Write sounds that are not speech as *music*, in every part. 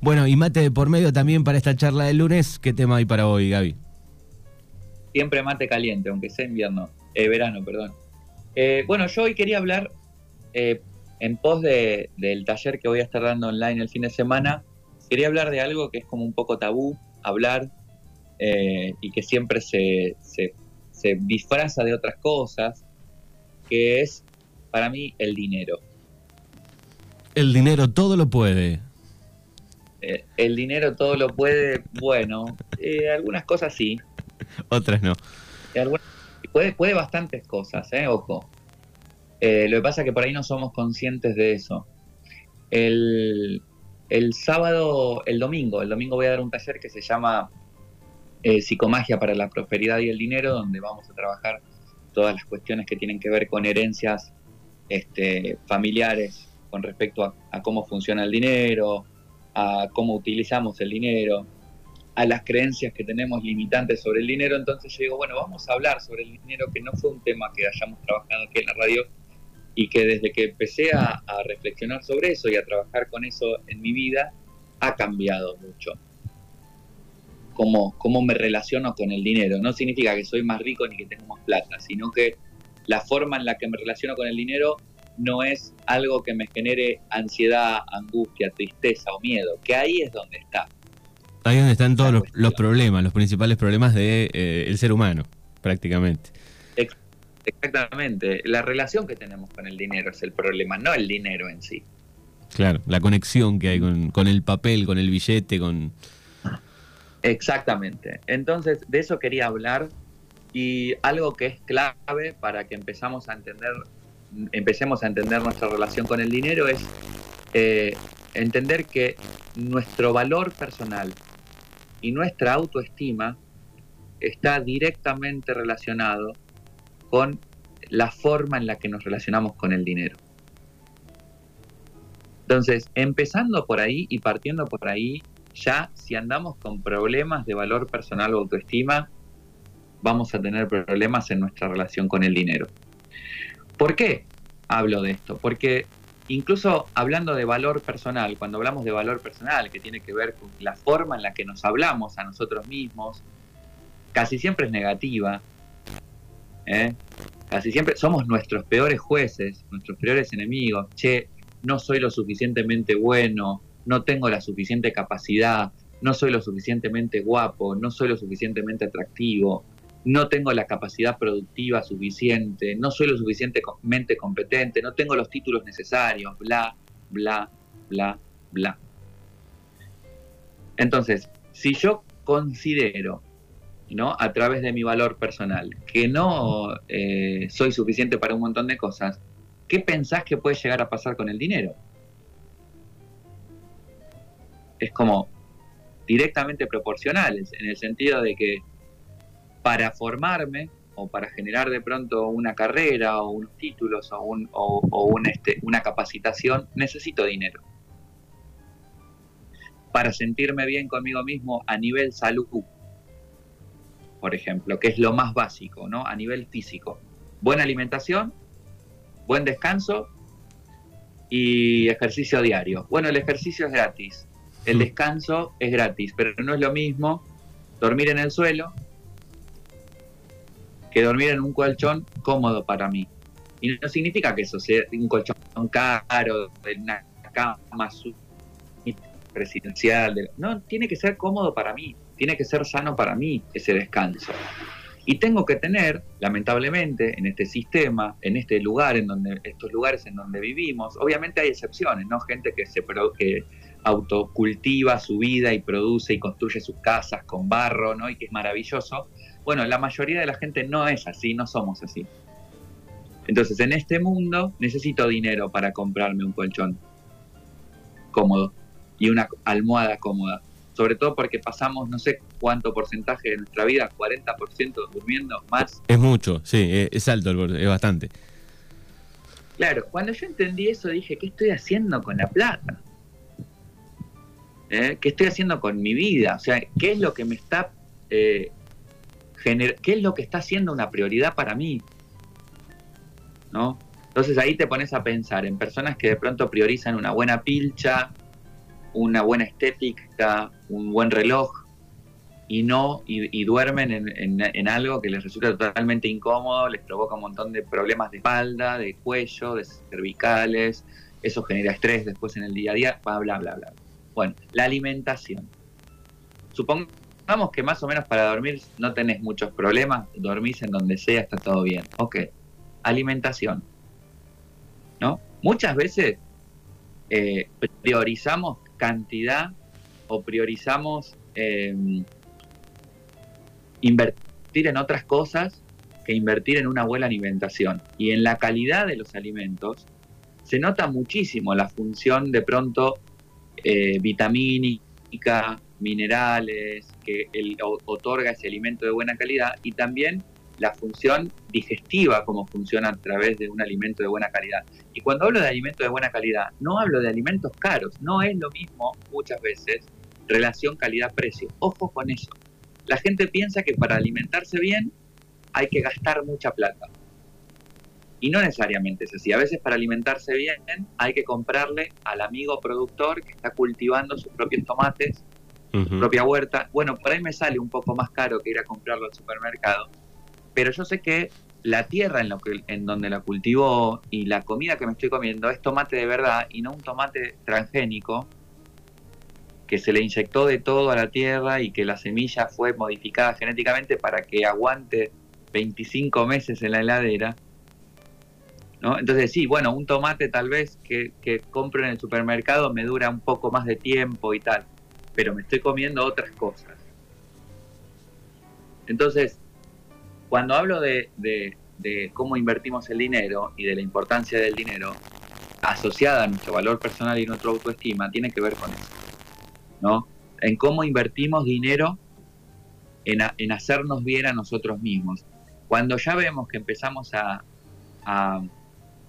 Bueno, y mate de por medio también para esta charla del lunes. ¿Qué tema hay para hoy, Gaby? Siempre mate caliente, aunque sea invierno, eh, verano, perdón. Eh, bueno, yo hoy quería hablar, eh, en pos de, del taller que voy a estar dando online el fin de semana, quería hablar de algo que es como un poco tabú, hablar, y que siempre se, se, se disfraza de otras cosas, que es para mí el dinero. El dinero todo lo puede. Eh, el dinero todo lo puede, bueno, eh, algunas cosas sí. Otras no. puede, puede bastantes cosas, eh, ojo. lo que pasa es que por ahí no somos conscientes de eso. El, el sábado, el domingo, el domingo voy a dar un taller que se llama Psicomagia para la Prosperidad y el Dinero, donde vamos a trabajar todas las cuestiones que tienen que ver con herencias este, familiares con respecto a, cómo funciona el dinero, a cómo utilizamos el dinero, a las creencias que tenemos limitantes sobre el dinero. Entonces yo digo, bueno, vamos a hablar sobre el dinero, que no fue un tema que hayamos trabajado aquí en la radio y que desde que empecé a, reflexionar sobre eso y a trabajar con eso en mi vida, ha cambiado mucho. Cómo, cómo me relaciono con el dinero. No significa que soy más rico ni que tengo más plata, sino que la forma en la que me relaciono con el dinero no es algo que me genere ansiedad, angustia, tristeza o miedo, que ahí es donde está. Ahí es donde están todos los, problemas, los principales problemas del de, eh, ser humano, prácticamente. Exactamente, la relación que tenemos con el dinero es el problema, no el dinero en sí. Claro, la conexión que hay con, con el papel, con el billete, con... Exactamente. Entonces, de eso quería hablar y algo que es clave para que empezamos a entender empecemos a entender nuestra relación con el dinero es eh, entender que nuestro valor personal y nuestra autoestima está directamente relacionado con la forma en la que nos relacionamos con el dinero. Entonces, empezando por ahí y partiendo por ahí, ya si andamos con problemas de valor personal o autoestima, vamos a tener problemas en nuestra relación con el dinero. ¿Por qué hablo de esto? Porque incluso hablando de valor personal, cuando hablamos de valor personal, que tiene que ver con la forma en la que nos hablamos a nosotros mismos, casi siempre es negativa. ¿eh? Casi siempre somos nuestros peores jueces, nuestros peores enemigos. Che, no soy lo suficientemente bueno, no tengo la suficiente capacidad, no soy lo suficientemente guapo, no soy lo suficientemente atractivo, no tengo la capacidad productiva suficiente, no soy lo suficientemente competente, no tengo los títulos necesarios, bla, bla, bla, bla. Entonces, si yo considero, ¿no? a través de mi valor personal, que no eh, soy suficiente para un montón de cosas, ¿qué pensás que puede llegar a pasar con el dinero? Es como directamente proporcionales, en el sentido de que para formarme o para generar de pronto una carrera o unos títulos o, un, o, este, una capacitación, necesito dinero. Para sentirme bien conmigo mismo a nivel salud, por ejemplo, que es lo más básico, ¿no? A nivel físico. Buena alimentación, buen descanso y ejercicio diario. Bueno, el ejercicio es gratis, el mm. descanso es gratis, pero no es lo mismo dormir en el suelo que dormir en un colchón cómodo para mí. Y no significa que eso sea un colchón caro, una cama presidencial. No, tiene que ser cómodo para mí, tiene que ser sano para mí ese descanso. Y tengo que tener, lamentablemente, en este sistema, en este lugar, en donde, estos lugares en donde vivimos, obviamente hay excepciones, ¿no? Gente que se que autocultiva su vida y produce y construye sus casas con barro, ¿no? Y que es maravilloso. Bueno, la mayoría de la gente no es así, no somos así. Entonces, en este mundo necesito dinero para comprarme un colchón cómodo y una almohada cómoda. Sobre todo porque pasamos no sé cuánto porcentaje de nuestra vida, 40% durmiendo más. Es mucho, sí, es alto, es bastante. Claro, cuando yo entendí eso dije, ¿qué estoy haciendo con la plata? ¿Eh? ¿Qué estoy haciendo con mi vida? O sea, ¿qué es lo que me está eh, qué es lo que está siendo una prioridad para mí. ¿No? Entonces ahí te pones a pensar en personas que de pronto priorizan una buena pilcha, una buena estética, un buen reloj, y no y, duermen en, algo que les resulta totalmente incómodo, les provoca un montón de problemas de espalda, de cuello, de cervicales, eso genera estrés después en el día a día, bla, bla, bla, bla. Bueno, la alimentación. Supongamos que más o menos para dormir no tenés muchos problemas, dormís en donde sea, está todo bien. Ok, alimentación. ¿No? Muchas veces eh, priorizamos cantidad o priorizamos... Eh, invertir en otras cosas que invertir en una buena alimentación. Y en la calidad de los alimentos se nota muchísimo la función de pronto eh, vitamínica, minerales, que el, otorga ese alimento de buena calidad y también la función digestiva, como funciona a través de un alimento de buena calidad. Y cuando hablo de alimento de buena calidad, no hablo de alimentos caros, no es lo mismo muchas veces relación calidad-precio. Ojo con eso la gente piensa que para alimentarse bien hay que gastar mucha plata. Y no necesariamente es así. A veces para alimentarse bien hay que comprarle al amigo productor que está cultivando sus propios tomates, propia huerta. Bueno, por ahí me sale un poco más caro que ir a comprarlo al supermercado. Pero yo sé que la tierra en, lo que, en donde la cultivó y la comida que me estoy comiendo es tomate de verdad y no un tomate transgénico que se le inyectó de todo a la tierra y que la semilla fue modificada genéticamente para que aguante 25 meses en la heladera. ¿no? Entonces sí, bueno, un tomate tal vez que, que compro en el supermercado me dura un poco más de tiempo y tal, pero me estoy comiendo otras cosas. Entonces, cuando hablo de, cómo invertimos el dinero y de la importancia del dinero, asociada a nuestro valor personal y nuestra autoestima, tiene que ver con eso. ¿no? En cómo invertimos dinero en, hacernos bien a nosotros mismos. Cuando ya vemos que empezamos a,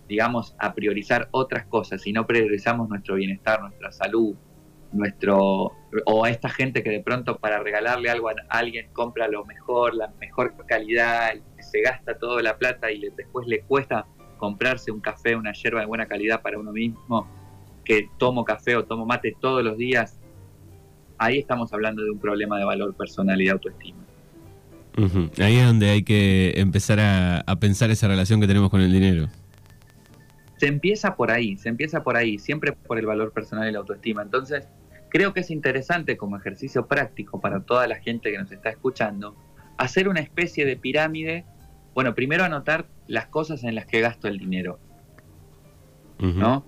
digamos, a priorizar otras cosas y no priorizamos nuestro bienestar, nuestra salud, nuestro o a esta gente que de pronto para regalarle algo a alguien compra lo mejor, la mejor calidad, se gasta toda la plata y después le cuesta comprarse un café, una yerba de buena calidad para uno mismo, que tomo café o tomo mate todos los días ahí estamos hablando de un problema de valor personal y de autoestima. Ahí es donde hay que empezar a, pensar esa relación que tenemos con el dinero. Se empieza por ahí, se empieza por ahí, siempre por el valor personal y la autoestima. Entonces, creo que es interesante como ejercicio práctico para toda la gente que nos está escuchando, hacer una especie de pirámide. Bueno, primero anotar las cosas en las que gasto el dinero. ¿No?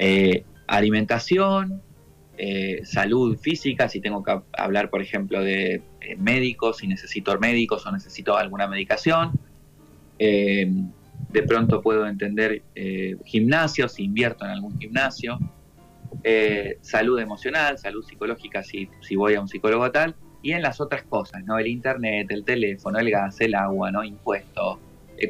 Eh, alimentación, eh, salud física, si tengo que hablar, por ejemplo, de eh, médicos, si necesito médicos o necesito alguna medicación. Eh, de pronto puedo entender gimnasio, si invierto en algún gimnasio. salud emocional, salud psicológica, si, si voy a un psicólogo tal. Y en las otras cosas, ¿no? El internet, el teléfono, el gas, el agua, ¿no? Impuestos,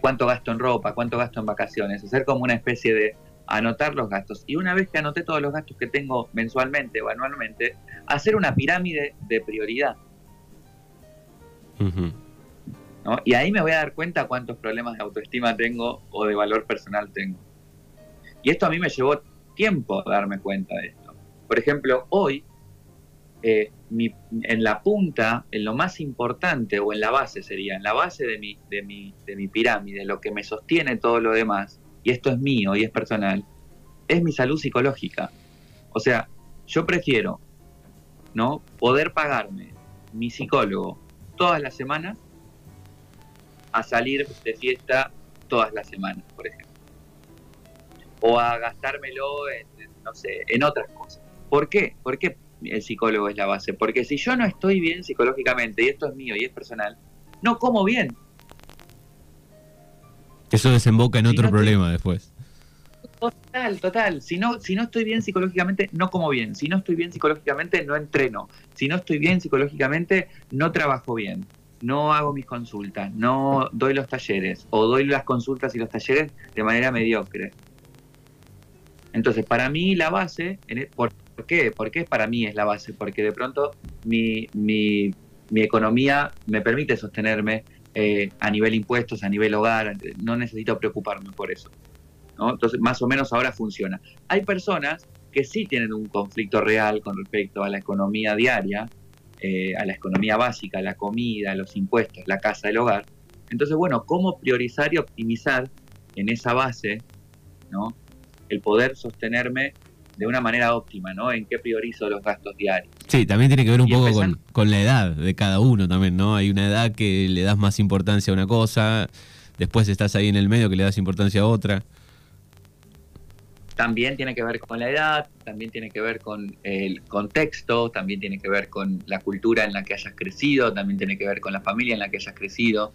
cuánto gasto en ropa, cuánto gasto en vacaciones. Hacer como una especie de anotar los gastos. Y una vez que anoté todos los gastos que tengo mensualmente o anualmente, hacer una pirámide de prioridad. Y ahí me voy a dar cuenta cuántos problemas de autoestima tengo o de valor personal tengo. Y esto a mí me llevó tiempo darme cuenta de esto. Por ejemplo, hoy, eh, en la punta, en lo más importante, o en la base sería, en la base de mi, de mi, de mi pirámide, lo que me sostiene todo lo demás, y esto es mío y es personal, es mi salud psicológica. O sea, yo prefiero ¿no? poder pagarme mi psicólogo todas las semanas a salir de fiesta todas las semanas, por ejemplo. O a gastármelo en, no sé, en otras cosas. ¿Por qué? ¿Por qué el psicólogo es la base? Porque si yo no estoy bien psicológicamente, y esto es mío y es personal, no como bien, eso desemboca en otro problema después. Total, total. Si no, si no estoy bien psicológicamente, no como bien. Si no estoy bien psicológicamente, no entreno. Si no estoy bien psicológicamente, no trabajo bien. No hago mis consultas, no doy los talleres o doy las consultas y los talleres de manera mediocre. Entonces, para mí la base, e, ¿por qué? ¿Por qué para mí es la base? Porque de pronto mi, mi, economía me permite sostenerme, eh, a nivel impuestos, a nivel hogar, no necesito preocuparme por eso. Entonces, más o menos ahora funciona. Hay personas que sí tienen un conflicto real con respecto a la economía diaria, eh, a la economía básica, la comida, los impuestos, la casa, el hogar. Entonces, bueno, ¿cómo priorizar y optimizar en esa base, ¿no? El poder sostenerme de una manera óptima, ¿no? En qué priorizo los gastos diarios. Sí, también tiene que ver un poco con, la edad de cada uno también, ¿no? Hay una edad que le das más importancia a una cosa, después estás ahí en el medio que le das importancia a otra. También tiene que ver con la edad, también tiene que ver con el contexto, también tiene que ver con la cultura en la que hayas crecido, también tiene que ver con la familia en la que hayas crecido.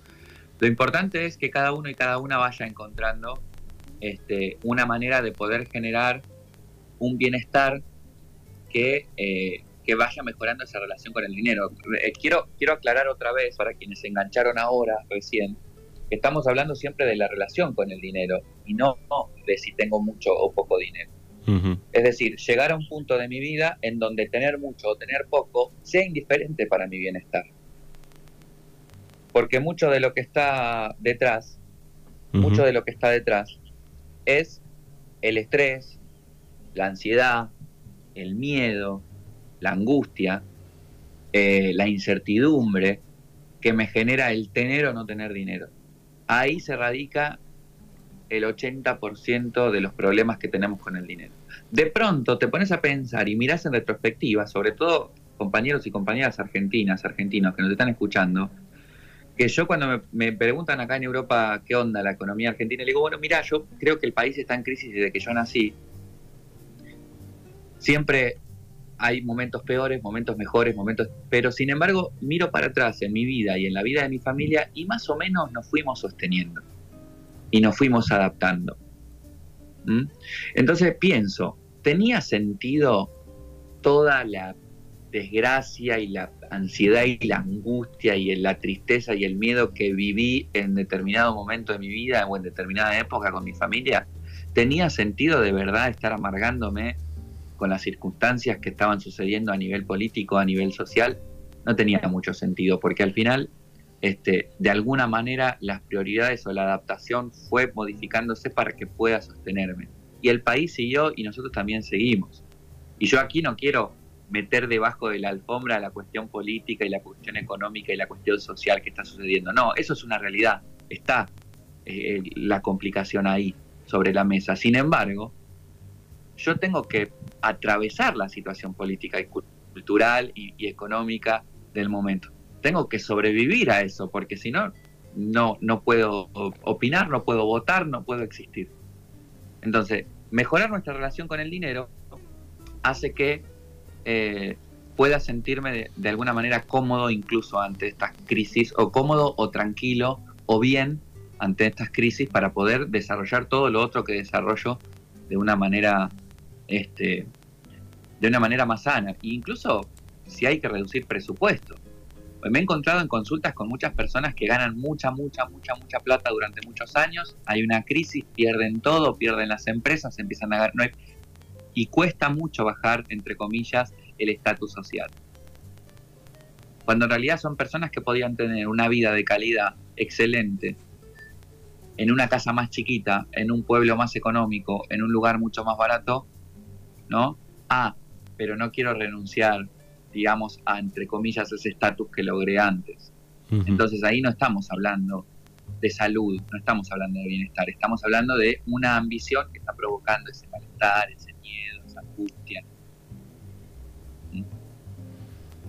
Lo importante es que cada uno y cada una vaya encontrando este, una manera de poder generar un bienestar que, eh, que vaya mejorando esa relación con el dinero. Eh, quiero, quiero aclarar otra vez, para quienes se engancharon ahora recién, estamos hablando siempre de la relación con el dinero y no de si tengo mucho o poco dinero. Es decir, llegar a un punto de mi vida en donde tener mucho o tener poco sea indiferente para mi bienestar. Porque mucho de lo que está detrás, mucho de lo que está detrás es el estrés, la ansiedad, el miedo, la angustia, eh, la incertidumbre que me genera el tener o no tener dinero. Ahí se radica el 80% de los problemas que tenemos con el dinero. De pronto te pones a pensar y miras en retrospectiva, sobre todo compañeros y compañeras argentinas, argentinos que nos están escuchando, que yo cuando me, preguntan acá en Europa qué onda la economía argentina, le digo, bueno, mira, yo creo que el país está en crisis desde que yo nací. Siempre hay momentos peores, momentos mejores, momentos... Pero sin embargo, miro para atrás en mi vida y en la vida de mi familia y más o menos nos fuimos sosteniendo y nos fuimos adaptando. ¿Mm? Entonces pienso, ¿tenía sentido toda la desgracia y la ansiedad y la angustia y la tristeza y el miedo que viví en determinado momento de mi vida o en determinada época con mi familia, ¿tenía sentido de verdad estar amargándome con las circunstancias que estaban sucediendo a nivel político, a nivel social? No tenía mucho sentido, porque al final, este, de alguna manera, las prioridades o la adaptación fue modificándose para que pueda sostenerme. Y el país siguió y nosotros también seguimos. Y yo aquí no quiero meter debajo de la alfombra la cuestión política y la cuestión económica y la cuestión social que está sucediendo. No, eso es una realidad. Está eh, la complicación ahí sobre la mesa. Sin embargo, yo tengo que atravesar la situación política y cultural y, económica del momento. Tengo que sobrevivir a eso, porque si no, no, puedo opinar, no puedo votar, no puedo existir. Entonces, mejorar nuestra relación con el dinero hace que eh, pueda sentirme de, alguna manera cómodo incluso ante estas crisis, o cómodo o tranquilo o bien ante estas crisis para poder desarrollar todo lo otro que desarrollo de una manera, este, de una manera más sana. E incluso si hay que reducir presupuesto. Me he encontrado en consultas con muchas personas que ganan mucha, mucha, mucha, mucha plata durante muchos años. Hay una crisis, pierden todo, pierden las empresas, empiezan a ganar. No y cuesta mucho bajar, entre comillas, el estatus social. Cuando en realidad son personas que podían tener una vida de calidad excelente en una casa más chiquita, en un pueblo más económico, en un lugar mucho más barato, ¿no? Ah, pero no quiero renunciar, digamos, a, entre comillas, ese estatus que logré antes. Entonces ahí no estamos hablando de salud, no estamos hablando de bienestar, estamos hablando de una ambición que está provocando ese malestar, ese miedo, esa angustia.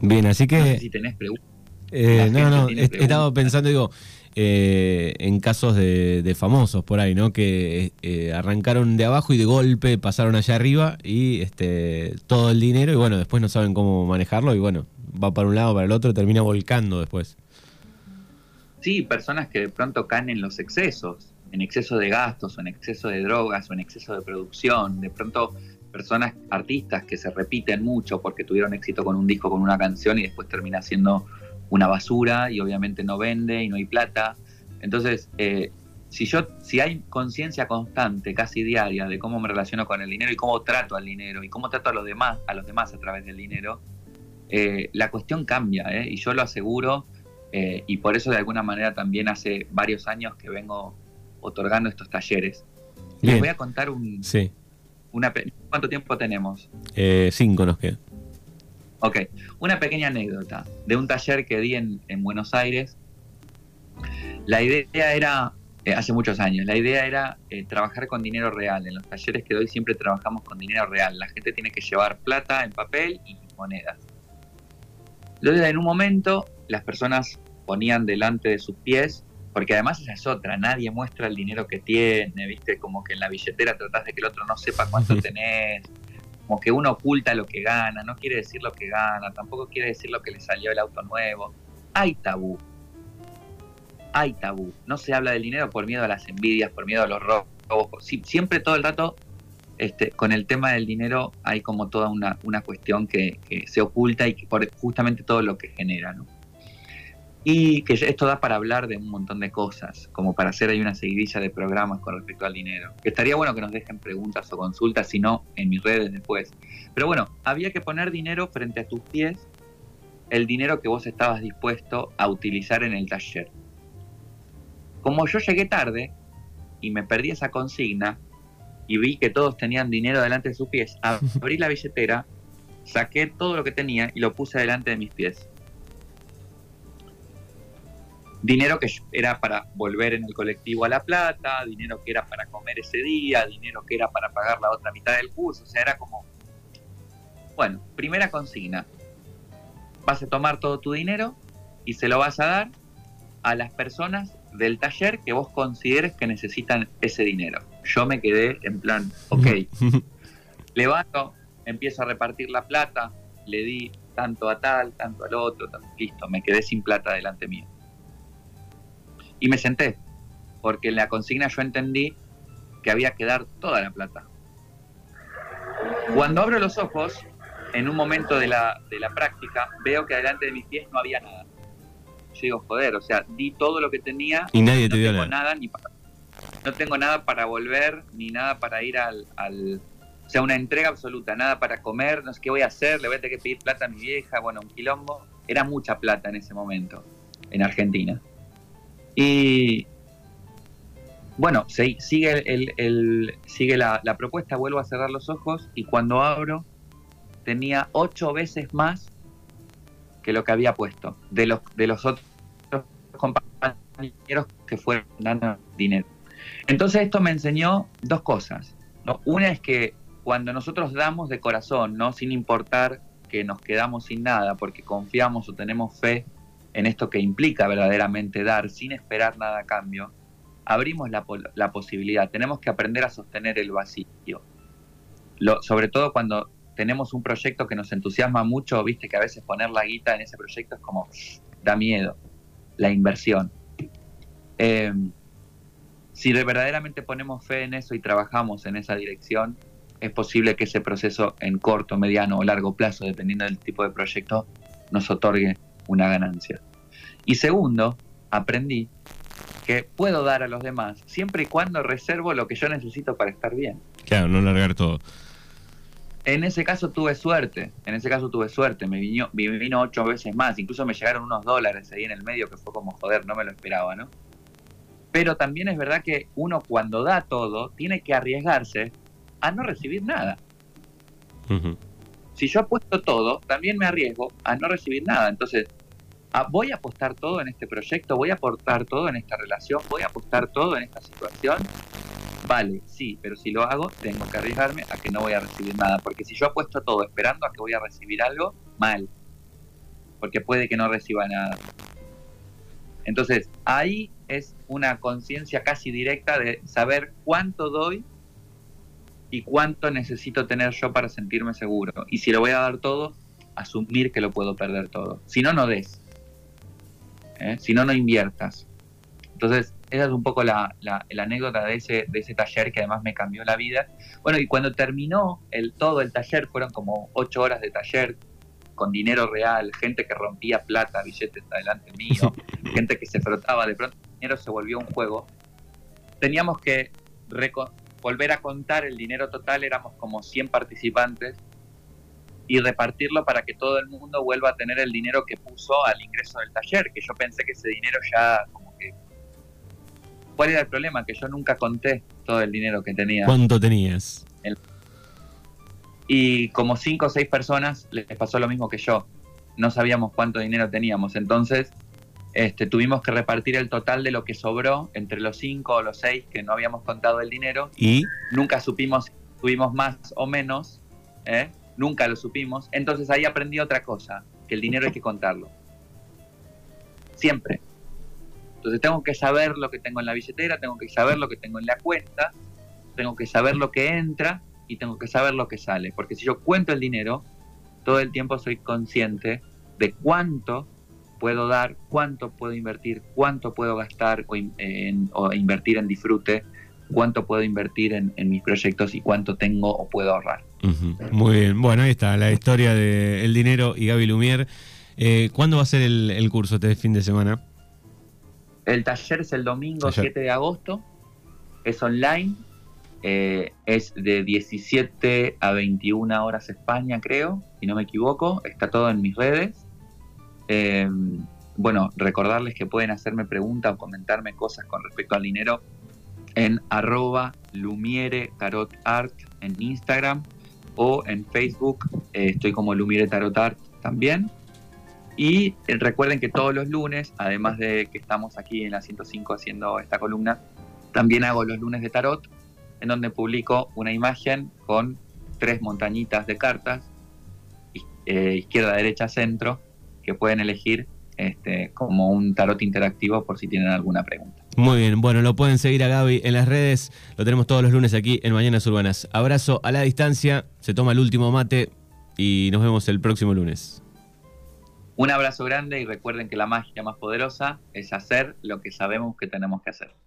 Bien, así que... No sé si tenés preguntas. Eh, no, no, he, estado pensando, digo, eh, en casos de, famosos por ahí, ¿no? Que eh, arrancaron de abajo y de golpe pasaron allá arriba y este todo el dinero y bueno, después no saben cómo manejarlo y bueno, va para un lado, para el otro termina volcando después. Sí, personas que de pronto caen en los excesos en exceso de gastos o en exceso de drogas o en exceso de producción. De pronto personas, artistas que se repiten mucho porque tuvieron éxito con un disco, con una canción y después termina siendo una basura y obviamente no vende y no hay plata. Entonces, eh, si yo, si hay conciencia constante, casi diaria, de cómo me relaciono con el dinero y cómo trato al dinero y cómo trato a los demás, a los demás a través del dinero, eh, la cuestión cambia, ¿eh? y yo lo aseguro, y por eso de alguna manera también hace varios años que vengo otorgando estos talleres. Les voy a contar un, una ¿Cuánto tiempo tenemos? Eh, cinco nos queda. Ok, una pequeña anécdota de un taller que di en, Buenos Aires. La idea era, eh, hace muchos años, la idea era eh, trabajar con dinero real. En los talleres que doy siempre trabajamos con dinero real. La gente tiene que llevar plata en papel y monedas. Luego, en un momento, las personas ponían delante de sus pies, porque además esa es otra, nadie muestra el dinero que tiene, ¿viste? Como que en la billetera tratás de que el otro no sepa cuánto *laughs* tenés como que uno oculta lo que gana, no quiere decir lo que gana, tampoco quiere decir lo que le salió el auto nuevo. Hay tabú. Hay tabú. No se habla del dinero por miedo a las envidias, por miedo a los robos. siempre todo el rato este, con el tema del dinero hay como toda una, cuestión que, que, se oculta y que por justamente todo lo que genera. ¿no? Y que esto da para hablar de un montón de cosas, como para hacer ahí una seguidilla de programas con respecto al dinero. Estaría bueno que nos dejen preguntas o consultas, si no, en mis redes después. Pero bueno, había que poner dinero frente a tus pies, el dinero que vos estabas dispuesto a utilizar en el taller. Como yo llegué tarde y me perdí esa consigna y vi que todos tenían dinero delante de sus pies, abrí la billetera, saqué todo lo que tenía y lo puse delante de mis pies dinero que era para volver en el colectivo a La Plata, dinero que era para comer ese día, dinero que era para pagar la otra mitad del curso, o sea, era como, bueno, primera consigna, vas a tomar todo tu dinero y se lo vas a dar a las personas del taller que vos consideres que necesitan ese dinero. Yo me quedé en plan, ok, *laughs* levanto, empiezo a repartir la plata, le di tanto a tal, tanto al otro, listo, me quedé sin plata delante mío. Y me senté, porque en la consigna yo entendí que había que dar toda la plata. Cuando abro los ojos, en un momento de la, de la práctica, veo que delante de mis pies no había nada. Yo digo, joder, o sea, di todo lo que tenía y nadie te dio nada. nada ni no tengo nada para volver, ni nada para ir al, al, O sea, una entrega absoluta, nada para comer, no sé qué voy a hacer, le voy a tener que pedir plata a mi vieja, bueno, un quilombo. Era mucha plata en ese momento, en Argentina. Y bueno, sigue, el, sigue la, propuesta, vuelvo a cerrar los ojos y cuando abro tenía ocho veces más que lo que había puesto de los, de los otros compañeros que fueron dando dinero. Entonces esto me enseñó dos cosas. Una es que cuando nosotros damos de corazón, no sin importar que nos quedamos sin nada, porque confiamos o tenemos fe en esto que implica verdaderamente dar sin esperar nada a cambio, abrimos la, la posibilidad. Tenemos que aprender a sostener el vacío. Sobre todo cuando tenemos un proyecto que nos entusiasma mucho, viste que a veces poner la guita en ese proyecto es como, da miedo, la inversión. Em, si verdaderamente ponemos fe en eso y trabajamos en esa dirección, es posible que ese proceso en corto, mediano o largo plazo, dependiendo del tipo de proyecto, nos otorgue una ganancia. Y segundo, aprendí que puedo dar a los demás siempre y cuando reservo lo que yo necesito para estar bien. Claro, no largar todo. En ese caso tuve suerte, en ese caso tuve suerte, me vino, me vino ocho veces más, incluso me llegaron unos dólares ahí en el medio que fue como joder, no me lo esperaba, ¿no? Pero también es verdad que uno cuando da todo tiene que arriesgarse a no recibir nada. Si yo apuesto todo, también me arriesgo a no recibir nada. Entonces, Voy a apostar todo en este proyecto, voy a aportar todo en esta relación, voy a apostar todo en esta situación. Vale, sí, pero si lo hago, tengo que arriesgarme a que no voy a recibir nada. Porque si yo apuesto todo esperando a que voy a recibir algo, mal. Porque puede que no reciba nada. Entonces, ahí es una conciencia casi directa de saber cuánto doy y cuánto necesito tener yo para sentirme seguro. Y si lo voy a dar todo, asumir que lo puedo perder todo. Si no, no des. ¿Eh? si no, no inviertas. Entonces, esa es un poco la, anécdota de ese, de ese taller que además me cambió la vida. Bueno, y cuando terminó el, todo el taller, fueron como ocho horas de taller con dinero real, gente que rompía plata, billetes adelante mío, *laughs* gente que se frotaba, de pronto el dinero se volvió un juego. Teníamos que volver a contar el dinero total, éramos como 100 participantes y repartirlo para que todo el mundo vuelva a tener el dinero que puso al ingreso del taller, que yo pensé que ese dinero ya como que... ¿Cuál era el problema? Que yo nunca conté todo el dinero que tenía. ¿Cuánto tenías? Y como cinco o seis personas les pasó lo mismo que yo. No sabíamos cuánto dinero teníamos. Entonces este, tuvimos que repartir el total de lo que sobró entre los cinco o los seis que no habíamos contado el dinero. Y nunca supimos si tuvimos más o menos. ¿eh? Nunca lo supimos. Entonces ahí aprendí otra cosa, que el dinero hay que contarlo. Siempre. Entonces tengo que saber lo que tengo en la billetera, tengo que saber lo que tengo en la cuenta, tengo que saber lo que entra y tengo que saber lo que sale. Porque si yo cuento el dinero, todo el tiempo soy consciente de cuánto puedo dar, cuánto puedo invertir, cuánto puedo gastar o, invertir en disfrute, cuánto puedo invertir en, mis proyectos y cuánto tengo o puedo ahorrar. Muy bien, bueno, ahí está la historia del dinero y Gaby Lumier. Eh, ¿Cuándo va a ser el, curso este fin de semana? El taller es el domingo 7 de agosto, es online, eh, es de 17 a 21 horas España, creo, si no me equivoco, está todo en mis redes. Eh, bueno, recordarles que pueden hacerme preguntas o comentarme cosas con respecto al dinero en arroba Lumiere Tarot Art en Instagram o en Facebook, estoy como Lumiere Tarot Art también. Y eh, recuerden que todos los lunes, además de que estamos aquí en la 105 haciendo esta columna, también hago los lunes de tarot, en donde publico una imagen con tres montañitas de cartas, eh, izquierda, derecha, centro, que pueden elegir este, como un tarot interactivo por si tienen alguna pregunta. Muy bien, bueno, lo pueden seguir a Gaby en las redes, lo tenemos todos los lunes aquí en Mañanas Urbanas. Abrazo a la distancia, se toma el último mate y nos vemos el próximo lunes. Un abrazo grande y recuerden que la magia más poderosa es hacer lo que sabemos que tenemos que hacer.